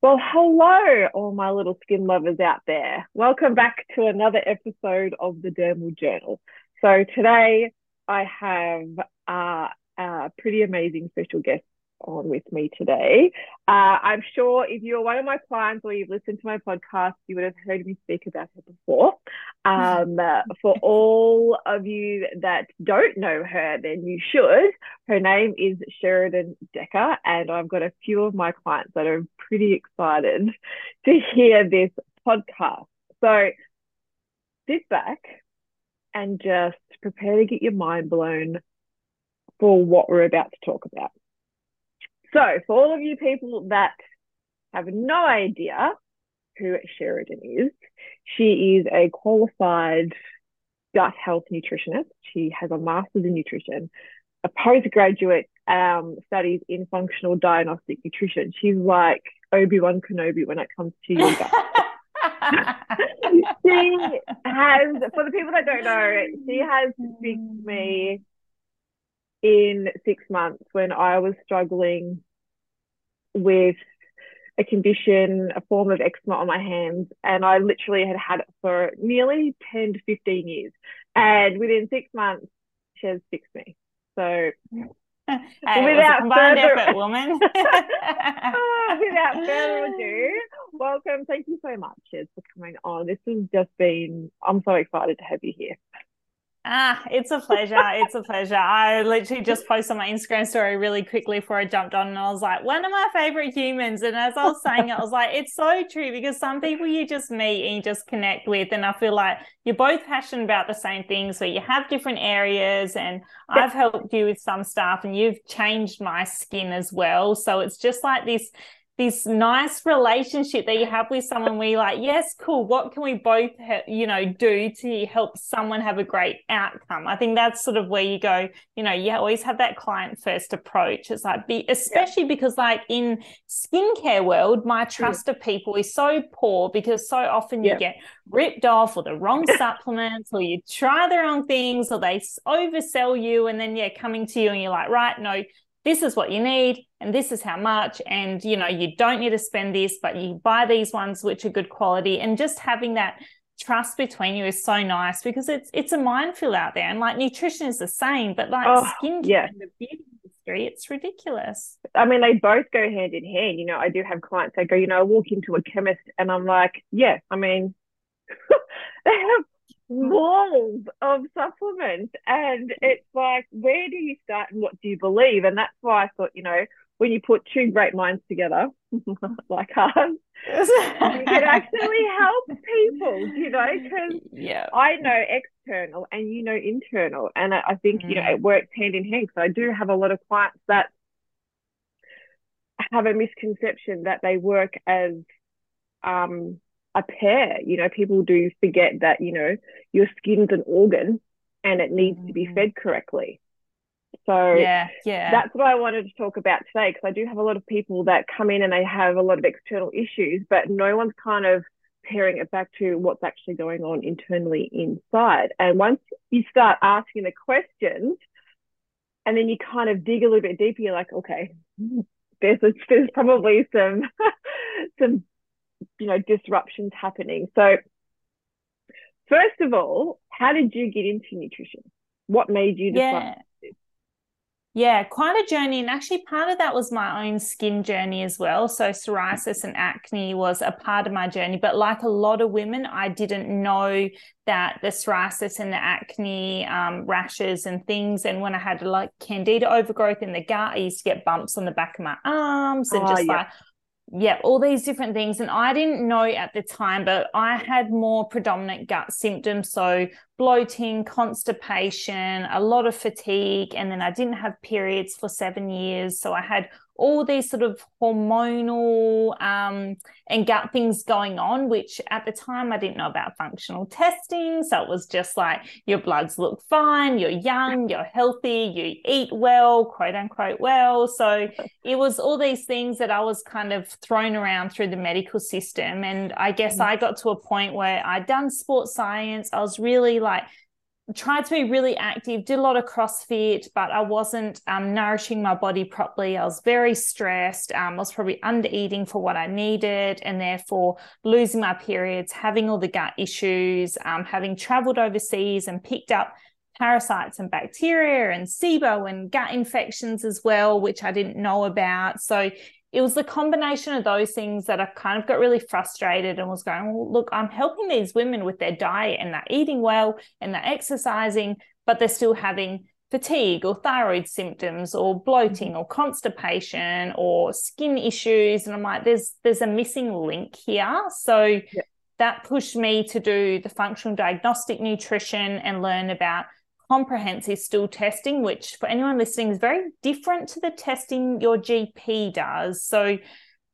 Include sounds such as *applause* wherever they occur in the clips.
Well, hello, all my little skin lovers out there. Welcome back to another episode of the Dermal Journal. So, today I have uh, a pretty amazing special guest on with me today. Uh, I'm sure if you're one of my clients or you've listened to my podcast, you would have heard me speak about her before. Um, *laughs* uh, for all of you that don't know her, then you should. Her name is Sheradyn Dekker, and I've got a few of my clients that are pretty excited to hear this podcast. So sit back and just prepare to get your mind blown for what we're about to talk about. So, for all of you people that have no idea who Sheradyn is, she is a qualified gut health nutritionist. She has a master's in nutrition, a postgraduate um, studies in functional diagnostic nutrition. She's like Obi Wan Kenobi when it comes to your *laughs* gut. she has, for the people that don't know, she has fixed me in six months when I was struggling with a condition, a form of eczema on my hands, and I literally had had it for nearly 10 to 15 years. And within six months, she has fixed me. So, *laughs* hey, without further effort, *laughs* woman. *laughs* without further ado, welcome. Thank you so much, for coming on. This has just been, I'm so excited to have you here. Ah, it's a pleasure. It's a pleasure. I literally just posted my Instagram story really quickly before I jumped on, and I was like, one of my favorite humans. And as I was saying it, I was like, it's so true because some people you just meet and you just connect with, and I feel like you're both passionate about the same things, but you have different areas. And I've helped you with some stuff, and you've changed my skin as well. So it's just like this this nice relationship that you have with someone where you're like, yes, cool. What can we both, ha- you know, do to help someone have a great outcome? I think that's sort of where you go, you know, you always have that client first approach. It's like, be, especially yeah. because like in skincare world, my mm. trust yeah. of people is so poor because so often you yeah. get ripped off or the wrong *laughs* supplements or you try the wrong things or they oversell you. And then, yeah, coming to you and you're like, right, no, this is what you need and this is how much and you know you don't need to spend this but you buy these ones which are good quality and just having that trust between you is so nice because it's it's a minefield out there and like nutrition is the same but like oh, skincare yeah. and the beauty industry it's ridiculous i mean they both go hand in hand you know i do have clients that go you know i walk into a chemist and i'm like yeah i mean *laughs* they have walls of supplements and it's like where do you start and what do you believe and that's why i thought you know when you put two great minds together *laughs* like us you can actually *laughs* help people you know because yeah i know external and you know internal and i, think mm. you know mm. it works hand in hand so i do have a lot of clients that have a misconception that they work as um a pair. You know, people do forget that, you know, your skin's an organ and it needs mm-hmm. to be mm. fed correctly. So yeah, yeah. that's what I wanted to talk about today because I do have a lot of people that come in and they have a lot of external issues, but no one's kind of pairing it back to what's actually going on internally inside. And once you start asking the questions, and then you kind of dig a little bit deeper, you're like, okay, *laughs* there's there's probably some *laughs* some you know disruptions happening so first of all how did you get into nutrition what made you decide yeah. yeah quite a journey and actually part of that was my own skin journey as well so psoriasis and acne was a part of my journey but like a lot of women i didn't know that the psoriasis and the acne um, rashes and things and when i had like candida overgrowth in the gut i used to get bumps on the back of my arms and oh, just yeah. like yeah, all these different things. And I didn't know at the time, but I had more predominant gut symptoms. So bloating, constipation, a lot of fatigue. And then I didn't have periods for seven years. So I had all these sort of hormonal um, and gut things going on, which at the time I didn't know about functional testing. So it was just like your bloods look fine, you're young, you're healthy, you eat well, quote unquote well. So it was all these things that I was kind of thrown around through the medical system. And I guess mm-hmm. I got to a point where I'd done sports science. I was really like tried to be really active, did a lot of CrossFit, but I wasn't um, nourishing my body properly. I was very stressed. Um, I was probably under eating for what I needed, and therefore losing my periods, having all the gut issues, um, having traveled overseas and picked up parasites and bacteria and SIBO and gut infections as well, which I didn't know about. So it was the combination of those things that I kind of got really frustrated and was going, well, look, I'm helping these women with their diet and they're eating well and they're exercising, but they're still having fatigue or thyroid symptoms or bloating or constipation or skin issues. And I'm like, there's there's a missing link here. So yeah. that pushed me to do the functional diagnostic nutrition and learn about comprehensive stool testing, which for anyone listening is very different to the testing your GP does. So,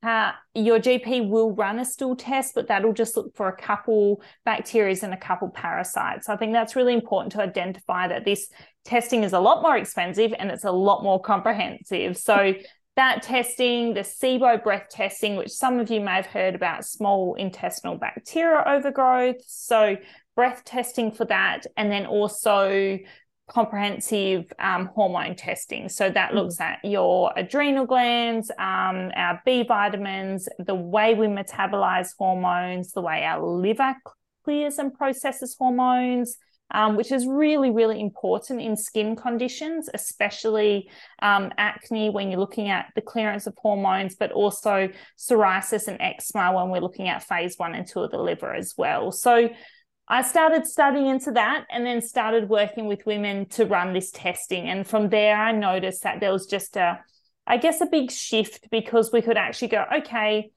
uh, your GP will run a stool test, but that'll just look for a couple bacteria and a couple parasites. I think that's really important to identify that this testing is a lot more expensive and it's a lot more comprehensive. So, that testing, the SIBO breath testing, which some of you may have heard about small intestinal bacteria overgrowth. So, breath testing for that, and then also comprehensive um, hormone testing. So that mm. looks at your adrenal glands, um, our B vitamins, the way we metabolize hormones, the way our liver clears and processes hormones. Um, which is really, really important in skin conditions, especially um, acne when you're looking at the clearance of hormones, but also psoriasis and eczema when we're looking at phase one and two of the liver as well. So, I started studying into that and then started working with women to run this testing. And from there, I noticed that there was just a, I guess, a big shift because we could actually go, okay,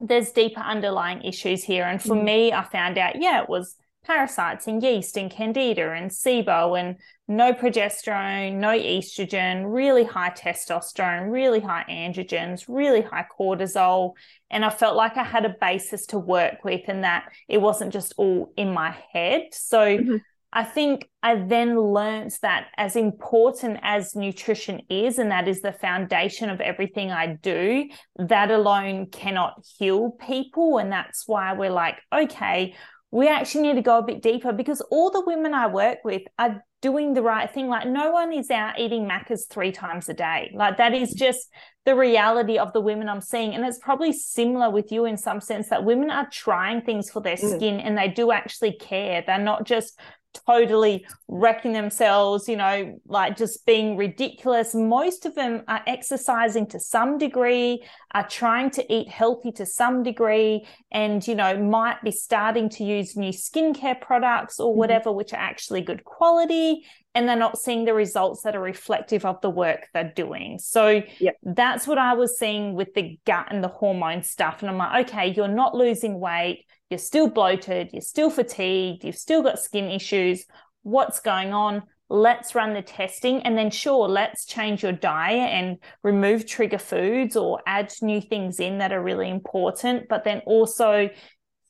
there's deeper underlying issues here. And for mm. me, I found out, yeah, it was parasites and yeast and candida and SIBO and no progesterone, no estrogen, really high testosterone, really high androgens, really high cortisol. And I felt like I had a basis to work with and that it wasn't just all in my head. So mm-hmm. I think I then learned that as important as nutrition is, and that is the foundation of everything I do, that alone cannot heal people. And that's why we're like, okay, we actually need to go a bit deeper because all the women I work with are doing the right thing. Like, no one is out eating Maccas three times a day. Like, that is just the reality of the women I'm seeing. And it's probably similar with you in some sense that women are trying things for their mm. skin and they do actually care. They're not just totally wrecking themselves, you know, like just being ridiculous. Most of them are exercising to some degree, are trying to eat healthy to some degree, and, you know, might be starting to use new skincare products or mm-hmm. whatever, mm-hmm. which are actually good quality. And they're not seeing the results that are reflective of the work they're doing. So yep. that's what I was seeing with the gut and the hormone stuff. And I'm like, okay, you're not losing weight you're still bloated, you're still fatigued, you've still got skin issues. What's going on? Let's run the testing and then, sure, let's change your diet and remove trigger foods or add new things in that are really important. But then also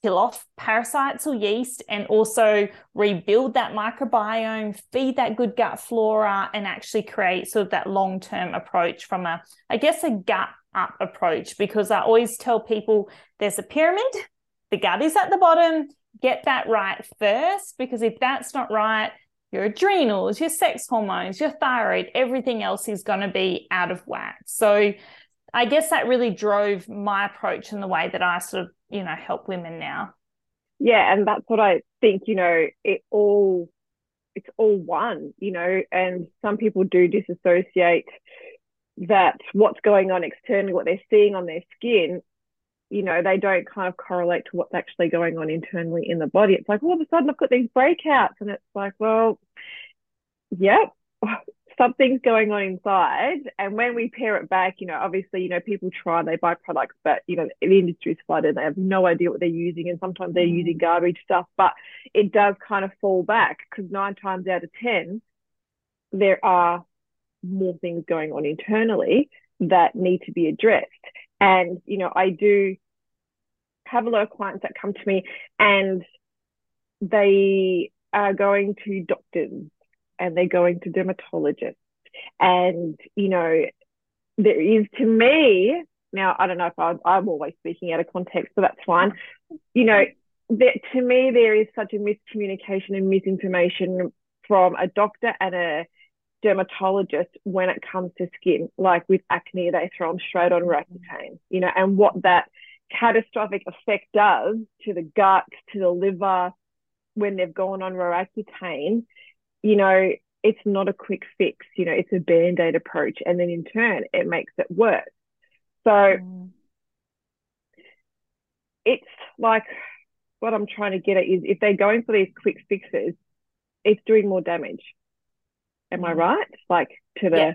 kill off parasites or yeast and also rebuild that microbiome, feed that good gut flora, and actually create sort of that long term approach from a, I guess, a gut up approach. Because I always tell people there's a pyramid the gut is at the bottom. Get that right first, because if that's not right, your adrenals, your sex hormones, your thyroid, everything else is going to be out of whack. So I guess that really drove my approach in the way that I sort of, you know, help women now. Yeah, and that's what I think, you know, it all it's all one, you know, and some people do disassociate that what's going on externally, what they're seeing on their skin you know, they don't kind of correlate to what's actually going on internally in the body. It's like all of a sudden I've got these breakouts, and it's like, well, yep, *laughs* something's going on inside. And when we pair it back, you know, obviously, you know, people try, they buy products, but you know, the industry's flooded. They have no idea what they're using, and sometimes they're using mm. garbage stuff. But it does kind of fall back because nine times out of ten, there are more things going on internally that need to be addressed. And, you know, I do have a lot of clients that come to me and they are going to doctors and they're going to dermatologists. And, you know, there is to me, now I don't know if I, I'm always speaking out of context, but that's fine. You know, that to me, there is such a miscommunication and misinformation from a doctor and a dermatologist when it comes to skin. Like with acne, they throw them straight on Roaccutane, you know, and what that catastrophic effect does to the gut, to the liver when they've gone on Roaccutane, you know, it's not a quick fix, you know, it's a band-aid approach. And then in turn, it makes it worse. So mm. it's like what I'm trying to get at is if they're going for these quick fixes, it's doing more damage. Am I right? Like to the yeah.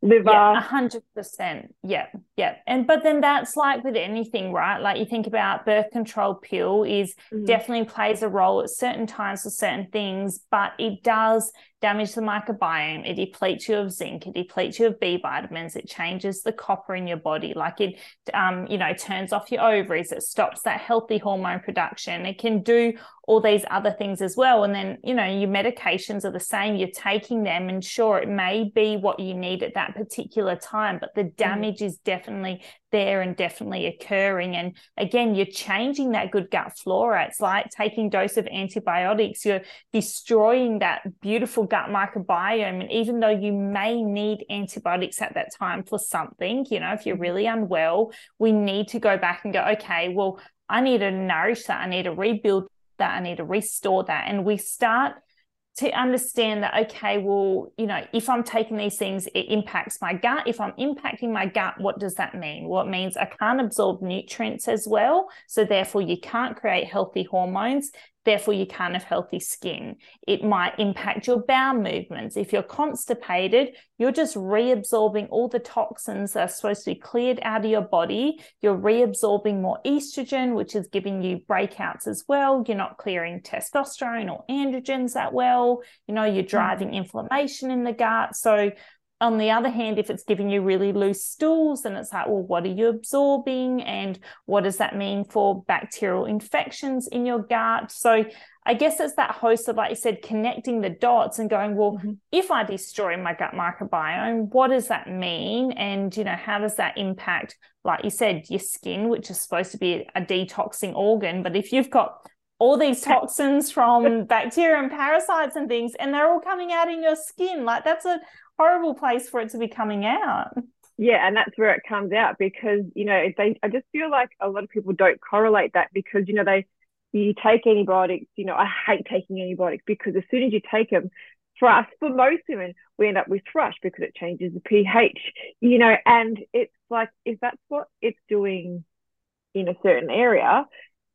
liver. Yeah, hundred percent. Yeah, yeah. And but then that's like with anything, right? Like you think about birth control pill is mm. definitely plays a role at certain times for certain things, but it does damage the microbiome. It depletes you of zinc. It depletes you of B vitamins. It changes the copper in your body. Like it, um, you know, turns off your ovaries. It stops that healthy hormone production. It can do all these other things as well. And then, you know, your medications are the same. You're taking them, and sure, it may be what you need at that particular time, but the mm. damage mm. is definitely there and definitely occurring. And again, you're changing that good gut flora. It's like taking dose of antibiotics. You're destroying that beautiful gut microbiome. And even though you may need antibiotics at that time for something, you know, if you're mm-hmm. really unwell, we need to go back and go, okay, well, I need to nourish that. I need to rebuild that. I need to restore that. And we start to understand that okay well you know if i'm taking these things it impacts my gut if i'm impacting my gut what does that mean well it means i can't absorb nutrients as well so therefore you can't create healthy hormones Therefore, you can't have healthy skin. It might impact your bowel movements. If you're constipated, you're just reabsorbing all the toxins that are supposed to be cleared out of your body. You're reabsorbing more estrogen, which is giving you breakouts as well. You're not clearing testosterone or androgens that well. You know, you're driving mm. inflammation in the gut. So, on the other hand, if it's giving you really loose stools, then it's like, well, what are you absorbing? And what does that mean for bacterial infections in your gut? So I guess it's that host of, like you said, connecting the dots and going, well, mm-hmm. if I destroy my gut microbiome, what does that mean? And, you know, how does that impact, like you said, your skin, which is supposed to be a detoxing organ? But if you've got all these toxins from bacteria and parasites and things, and they're all coming out in your skin, like that's a horrible place for it to be coming out. Yeah, and that's where it comes out because you know they. I just feel like a lot of people don't correlate that because you know they you take antibiotics. You know, I hate taking antibiotics because as soon as you take them, for us, for most women, we end up with thrush because it changes the pH. You know, and it's like if that's what it's doing in a certain area,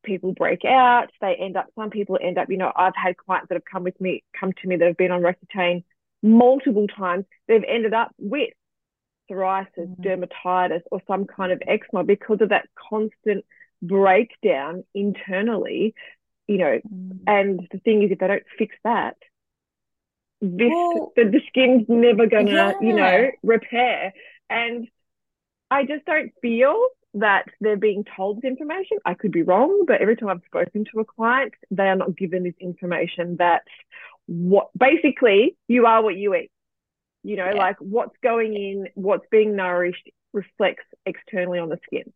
people break out. They end up. Some people end up. You know, I've had clients that have come with me, come to me that have been on Roaccutane multiple times, they've ended up with psoriasis, mm-hmm. dermatitis, or some kind of eczema because of that constant breakdown internally, you know. Mm-hmm. And the thing is, if they don't fix that, this well, the, the skin's never gonna, yeah. you know, repair. And I just don't feel that they're being told this information. I could be wrong, but every time I've spoken to a client, they are not given this information that what basically you are what you eat. You know, yeah. like what's going in, what's being nourished reflects externally on the skin.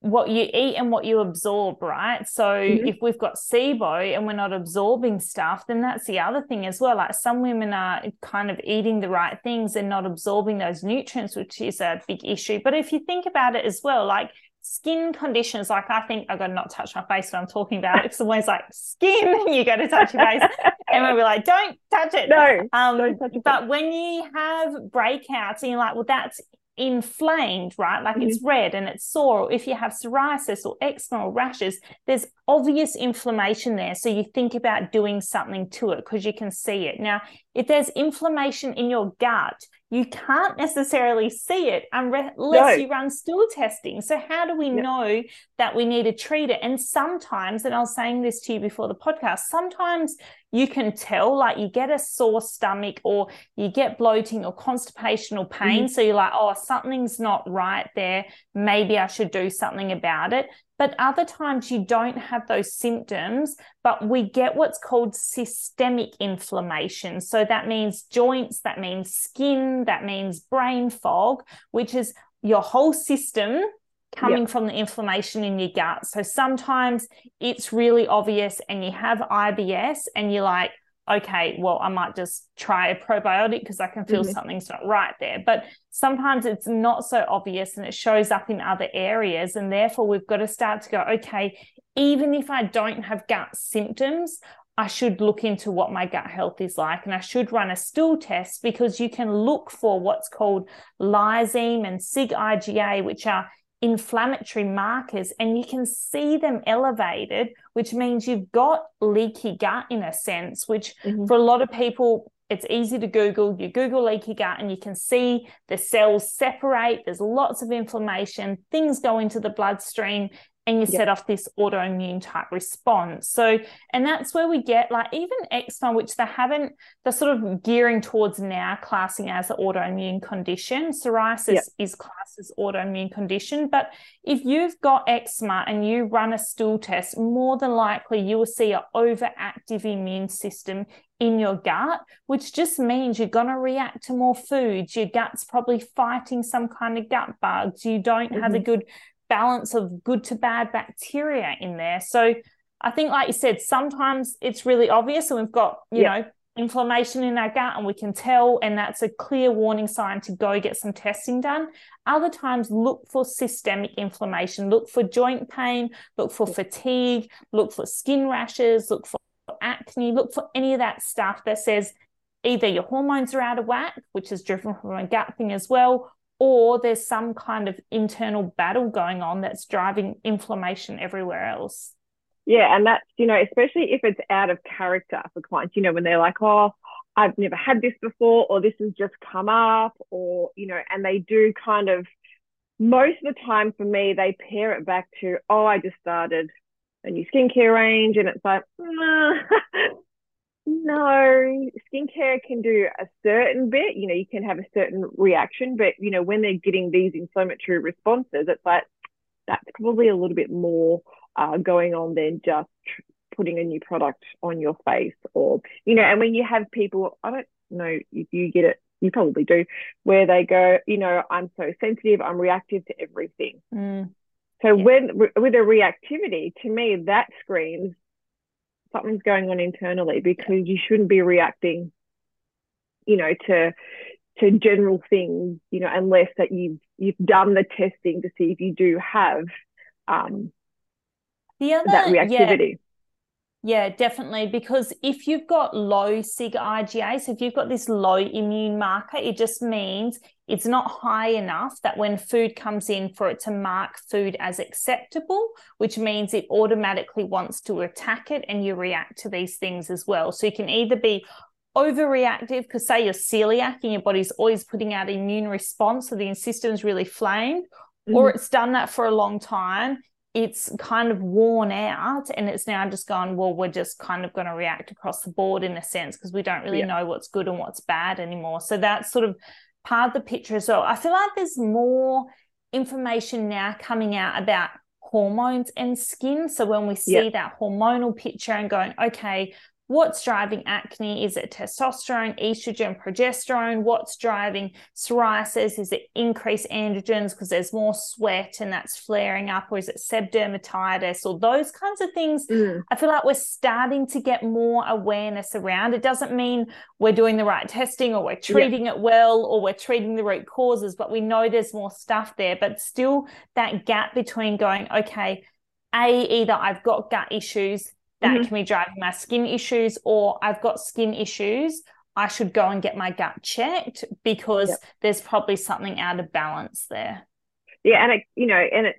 What you eat and what you absorb, right? So mm-hmm. if we've got SIBO and we're not absorbing stuff, then that's the other thing as well. Like some women are kind of eating the right things and not absorbing those nutrients, which is a big issue. But if you think about it as well, like skin conditions, like I think i've got to not touch my face when I'm talking about it because someone's like skin, *laughs* you got to touch your face, and we'll be like, don't touch it. No, um, don't touch it. But when you have breakouts, and you're like, well, that's inflamed, right? Like mm-hmm. it's red and it's sore. Or if you have psoriasis or eczema or rashes, there's obvious inflammation there. So you think about doing something to it because you can see it. Now, if there's inflammation in your gut, you can't necessarily see it unless no. you run stool testing. So, how do we know that we need to treat it? And sometimes, and I was saying this to you before the podcast, sometimes you can tell, like you get a sore stomach or you get bloating or constipation or pain. Mm-hmm. So, you're like, oh, something's not right there. Maybe I should do something about it. But other times you don't have those symptoms, but we get what's called systemic inflammation. So that means joints, that means skin, that means brain fog, which is your whole system coming yep. from the inflammation in your gut. So sometimes it's really obvious and you have IBS and you're like, okay, well, I might just try a probiotic because I can feel mm-hmm. something's not right there. But sometimes it's not so obvious and it shows up in other areas. And therefore, we've got to start to go, okay, even if I don't have gut symptoms, I should look into what my gut health is like and I should run a stool test because you can look for what's called lysine and SIG IgA, which are inflammatory markers, and you can see them elevated, which means you've got leaky gut in a sense, which mm-hmm. for a lot of people, it's easy to Google. You Google leaky gut and you can see the cells separate. There's lots of inflammation, things go into the bloodstream, and you set off this autoimmune type response. So, and that's where we get like even eczema, which they haven't, they're sort of gearing towards now classing as an autoimmune condition. Psoriasis is classed as autoimmune condition. But if you've got eczema and you run a stool test, more than likely you will see an overactive immune system in your gut, which just means you're going to react to more foods. Your gut's probably fighting some kind of gut bugs. You don't mm-hmm. have a mm-hmm. good balance of good to bad bacteria in there. So I think, like you said, sometimes it's really obvious and we've got, you yeah. know, inflammation in our gut and we can tell, and that's a clear warning sign to go get some testing done. Other times, look for systemic inflammation, look for joint pain, look for fatigue, look for skin rashes, look for acne, look for any of that stuff that says either your hormones are out of whack, which is driven from a gut thing as well, or there's some kind of internal battle going on that's driving inflammation everywhere else. Yeah, and that's, you know, especially if it's out of character for clients, you know, when they're like, oh, I've never had this before, or this has just come up, or, you know, and they do kind of, most of the time for me, they pair it back to, oh, I just started a new skincare range. And it's like, mm, *laughs* No, skincare can do a certain bit. You know, you can have a certain reaction, but you know, when they're getting these inflammatory responses, it's like that's probably a little bit more uh, going on than just putting a new product on your face, or you know. And when you have people, I don't know if you get it, you probably do, where they go, you know, I'm so sensitive, I'm reactive to everything. Mm. So yeah. when with a reactivity, to me, that screams something's going on internally because you shouldn't be reacting you know to to general things you know unless that you've you've done the testing to see if you do have um the other that reactivity. yeah, definitely. Because if you've got low SIG IgA, so if you've got this low immune marker, it just means it's not high enough that when food comes in for it to mark food as acceptable, which means it automatically wants to attack it and you react to these things as well. So you can either be overreactive because say you're celiac and your body's always putting out immune response, so the system's really flamed, mm-hmm. or it's done that for a long time it's kind of worn out and it's now just gone well we're just kind of going to react across the board in a sense because we don't really yeah. know what's good and what's bad anymore so that's sort of part of the picture as well i feel like there's more information now coming out about hormones and skin so when we see yeah. that hormonal picture and going okay What's driving acne? Is it testosterone, estrogen, progesterone? What's driving psoriasis? Is it increased androgens because there's more sweat and that's flaring up? Or is it seb dermatitis or those kinds of things? Mm. I feel like we're starting to get more awareness around. It doesn't mean we're doing the right testing or we're treating yeah. it well or we're treating the root causes, but we know there's more stuff there. But still, that gap between going, okay, A, either I've got gut issues that mm-hmm. can be driving my skin issues, or I've got skin issues. I should go and get my gut checked because yep. there's probably something out of balance there. Yeah, and it, you know, and it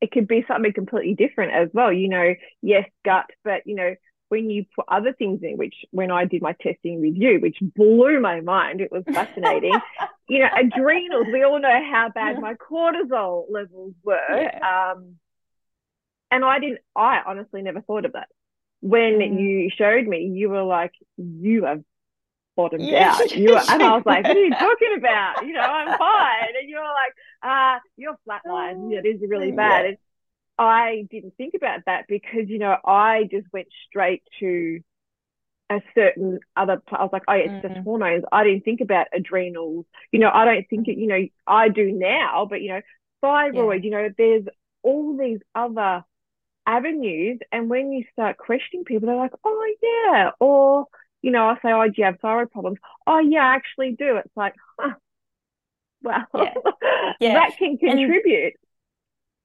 it could be something completely different as well. You know, yes, gut, but you know, when you put other things in, which when I did my testing with you, which blew my mind, it was fascinating. *laughs* you know, adrenals, we all know how bad my cortisol levels were. Yeah. Um, and I didn't, I honestly never thought of that when mm. you showed me, you were like, you have bottomed yeah. out. *laughs* You were, and I was like, what are you *laughs* talking about? You know, I'm fine. And you were like, ah, uh, you're flatline. It is really bad. Yeah. And I didn't think about that because, you know, I just went straight to a certain other I was like, oh, it's mm-hmm. just hormones. I didn't think about adrenals. You know, I don't think it, you know, I do now, but you know, thyroid, yeah. you know, there's all these other avenues. And when you start questioning people, they're like, oh, yeah. Or, you know, I say, oh, do you have thyroid problems? Oh, yeah, I actually do. It's like, huh, well, yeah. *laughs* yeah. that can contribute. And,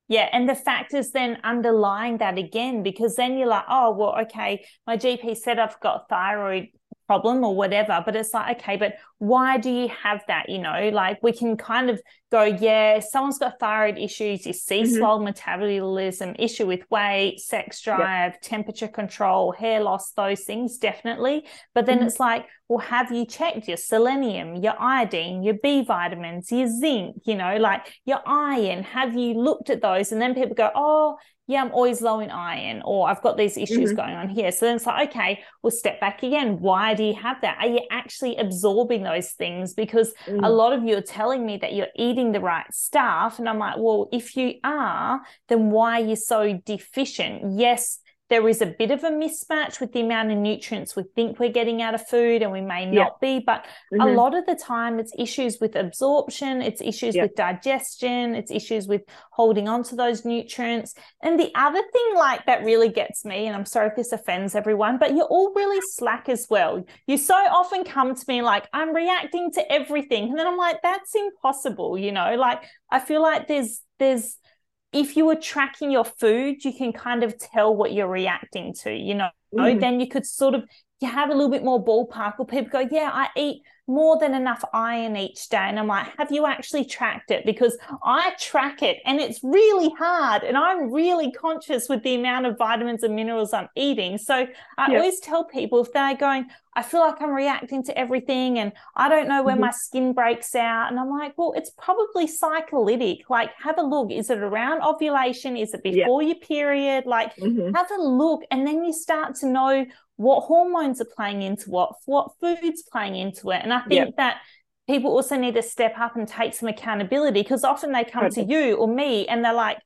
yeah, and the factors then underlying that again, because then you're like, oh, well, okay, my GP said I've got thyroid problem or whatever but it's like okay but why do you have that you know like we can kind of go yeah someone's got thyroid issues you see mm-hmm. swollen metabolism issue with weight sex drive yep. temperature control hair loss those things definitely but then mm-hmm. it's like well have you checked your selenium your iodine your b vitamins your zinc you know like your iron have you looked at those and then people go oh yeah, I'm always low in iron, or I've got these issues mm-hmm. going on here. So then it's like, okay, we'll step back again. Why do you have that? Are you actually absorbing those things? Because mm. a lot of you are telling me that you're eating the right stuff. And I'm like, well, if you are, then why are you so deficient? Yes, there is a bit of a mismatch with the amount of nutrients we think we're getting out of food and we may not be but mm-hmm. a lot of the time it's issues with absorption it's issues with digestion it's issues with holding on to those nutrients. And the other thing like that really gets me and i'm sorry if this offends everyone but you're all really slack as well. You so often come to me like i'm reacting to everything and then i'm like that's impossible you know? Like i feel like there's there's if you were tracking your food, you can kind of tell what you're reacting to, you know, mm. then you could sort of you have a little bit more ballpark or people go, yeah, I eat more than enough iron each day. And I'm like, have you actually tracked it? Because I track it and it's really hard. And I'm really conscious with the amount of vitamins and minerals I'm eating. So I yep. always tell people if they're going, I feel like I'm reacting to everything and I don't know when mm-hmm. my skin breaks out. And I'm like, well, it's probably cyclitic. Like, have a look. Is it around ovulation? Is it before yep. your period? Like, mm-hmm. have a look. And then you start to know what hormones are playing into what, what food's playing into it. And I think yep. that people also need to step up and take some accountability because often they come to you or me and they're like,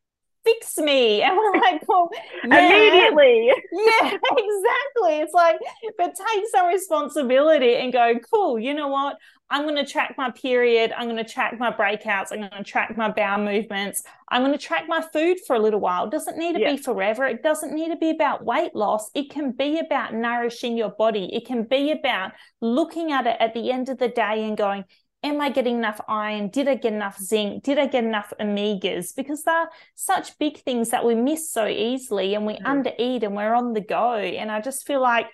fix me. *laughs* And we're like, well, yeah. immediately. *laughs* yeah, exactly. It's like, but take some responsibility and go, cool, you know what? I'm going to track my period. I'm going to track my breakouts. I'm going to track my bowel movements. I'm going to track my food for a little while. It doesn't need to yeah. be forever. It doesn't need to be about weight loss. It can be about nourishing your body. It can be about looking at it at the end of the day and going, am I getting enough iron? Did I get enough zinc? Did I get enough omegas? Because they're such big things that we miss so easily and we mm. undereat and we're on the go. And I just feel like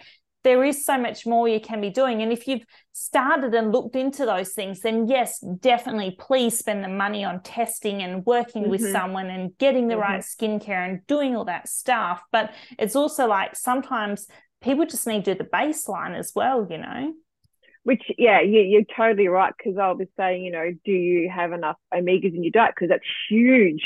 there is so much more you can be doing. And if you've started and looked into those things, then yes, definitely please spend the money on testing and working mm-hmm. with someone and getting the mm-hmm. right skincare and doing all that stuff. But it's also like sometimes people just need to do the baseline as well, you know? Which, yeah, you, you're totally right. Because I'll be saying, you know, do you have enough omegas in your diet? Because that's huge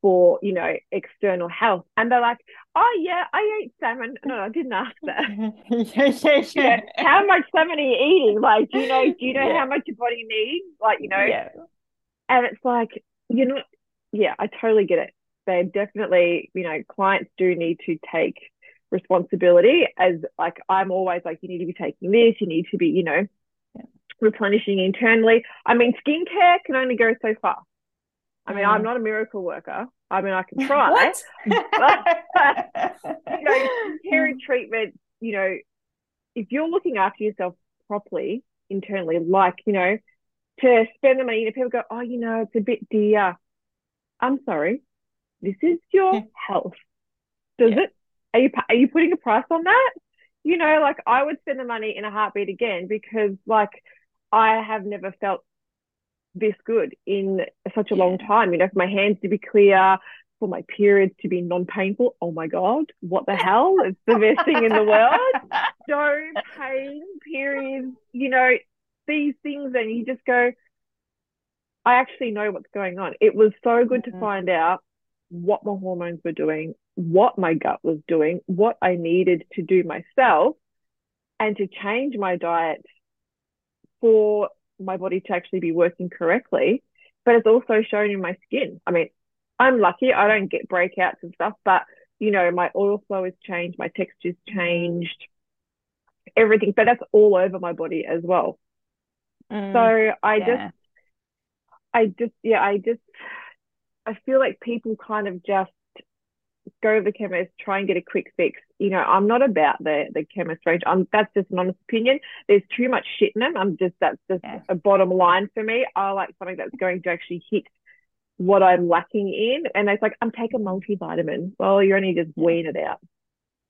for you know external health and they're like oh yeah i ate salmon no i didn't ask *laughs* that yeah, yeah, yeah. how much salmon are you eating like do you know do you know yeah. how much your body needs like you know yeah. and it's like you know yeah i totally get it they definitely you know clients do need to take responsibility as like i'm always like you need to be taking this you need to be you know replenishing internally i mean skincare can only go so far I mean, mm. I'm not a miracle worker. I mean, I can try. what? *laughs* but, you know, *laughs* care treatment, you know, if you're looking after yourself properly internally, like, you know, to spend the money, you know, people go, oh, you know, it's a bit dear. I'm sorry. This is your health. Does yeah. it? Are you are you putting a price on that? You know, like I would spend the money in a heartbeat again because, like, I have never felt this good in such a yeah. long time. You know, for my hands to be clear, for my periods to be non-painful. Oh my god, what the hell? It's the best thing in the world. *laughs* No pain, periods. You know, these things, and you just go. I actually know what's going on. It was so good mm-hmm. to find out what my hormones were doing, what my gut was doing, what I needed to do myself, and to change my diet for my body to actually be working correctly. But it's also shown in my skin. I mean, I'm lucky I don't get breakouts and stuff, but you know, my oil flow has changed, my texture's changed, everything. But that's all over my body as well. Mm, so I yeah. just I just yeah, I just I feel like people kind of just go to the chemist, try and get a quick fix. You know, I'm not about the the chemist range. I'm that's just an honest opinion. There's too much shit in them. I'm just that's just yeah. a bottom line for me. I like something that's going to actually hit what I'm lacking in. And it's like, I'm taking multivitamin. Well, you're only just wean it out.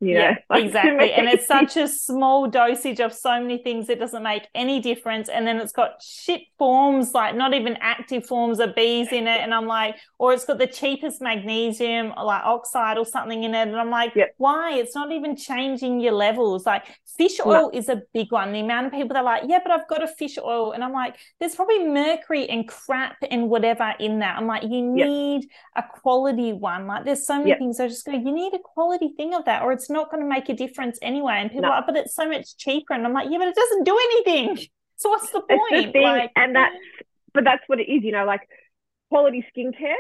You know? Yeah, *laughs* like, exactly. and it's such a small dosage of so many things, it doesn't make any difference. And then it's got shit forms, like not even active forms of B's in it. And I'm like, or it's got the cheapest magnesium, like oxide or something in it. And I'm like, yep. why? It's not even changing your levels. Like fish oil no. is a big one. The amount of people that are like, yeah, but I've got a fish oil. And I'm like, there's probably mercury and crap and whatever in that. I'm like, you need yep. a quality one. Like there's so many yep. things. I just go, you need a quality thing of that, or it's not going to make a difference anyway. And people no. are but it's so much cheaper. And I'm like, yeah, but it doesn't do anything. So what's the point? The like, and that's, but that's what it is, you know, like quality skincare.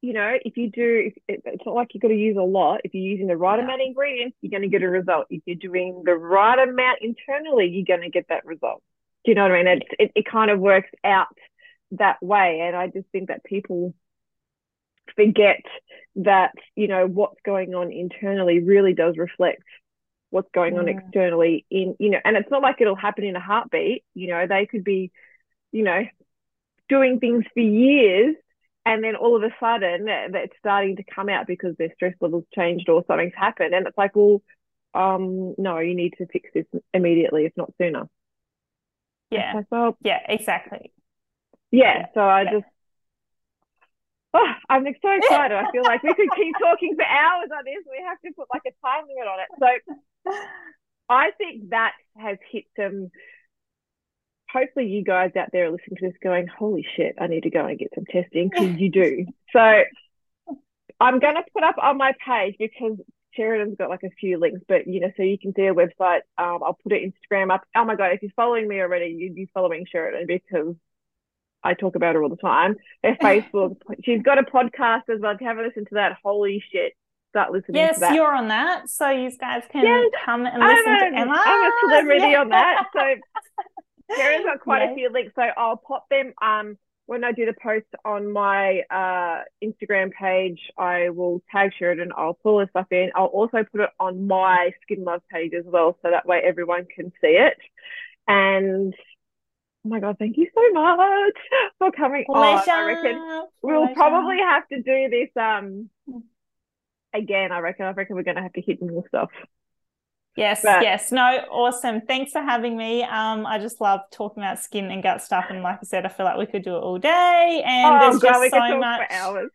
You know, if you do, it's not like you've got to use a lot. If you're using the right yeah. amount of ingredients, you're going to get a result. If you're doing the right amount internally, you're going to get that result. Do you know what I mean? It, it, it kind of works out that way. And I just think that people forget that you know what's going on internally really does reflect what's going on externally in you know and it's not like it'll happen in a heartbeat you know they could be you know doing things for years and then all of a sudden that's starting to come out because their stress levels changed or something's happened. And it's like well um no you need to fix this immediately if not sooner. Yeah. Like, well, yeah exactly. Yeah. so i yeah. just Oh, I'm so excited. I feel like we could keep *laughs* talking for hours on this. We have to put like a time limit on it. So I think that has hit some. Hopefully, you guys out there are listening to this going, holy shit, I need to go and get some testing because you do. So I'm going to put up on my page because Sheradyn's got like a few links, but you know, so you can see a website. Um, I'll put it Instagram up. Oh my God, if you're following me already, you'd be following Sheradyn because I talk about her all the time. Her *laughs* Facebook, she's got a podcast as well. If you haven't listened to that, holy shit, start listening yes, you're on that. So you guys can yes, come and listen I'm to Emma. I'm a celebrity yeah. on that. So *laughs* Karen's got quite a few links. So I'll pop them um when I do the post on my uh, Instagram page, I will tag Sheradyn. I'll pull this stuff in. I'll also put it on my Skin Love page as well, so that way everyone can see it. And Oh my god, thank you so much *laughs* for coming Pleasure. on. I reckon we'll Pleasure. probably have to do this um again. I reckon. I reckon we're gonna have to hit more stuff. Yes, but, yes. No, awesome. Thanks for having me. Um, I just love talking about skin and gut stuff. And like I said, I feel like we could do it all day. And oh, there's God, just so much.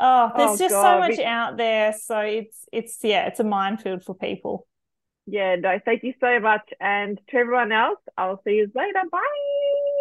Oh, there's oh, just God. so much we... out there. So it's it's yeah, it's a minefield for people. Yeah, no, thank you so much. And to everyone else, I'll see you later. Bye.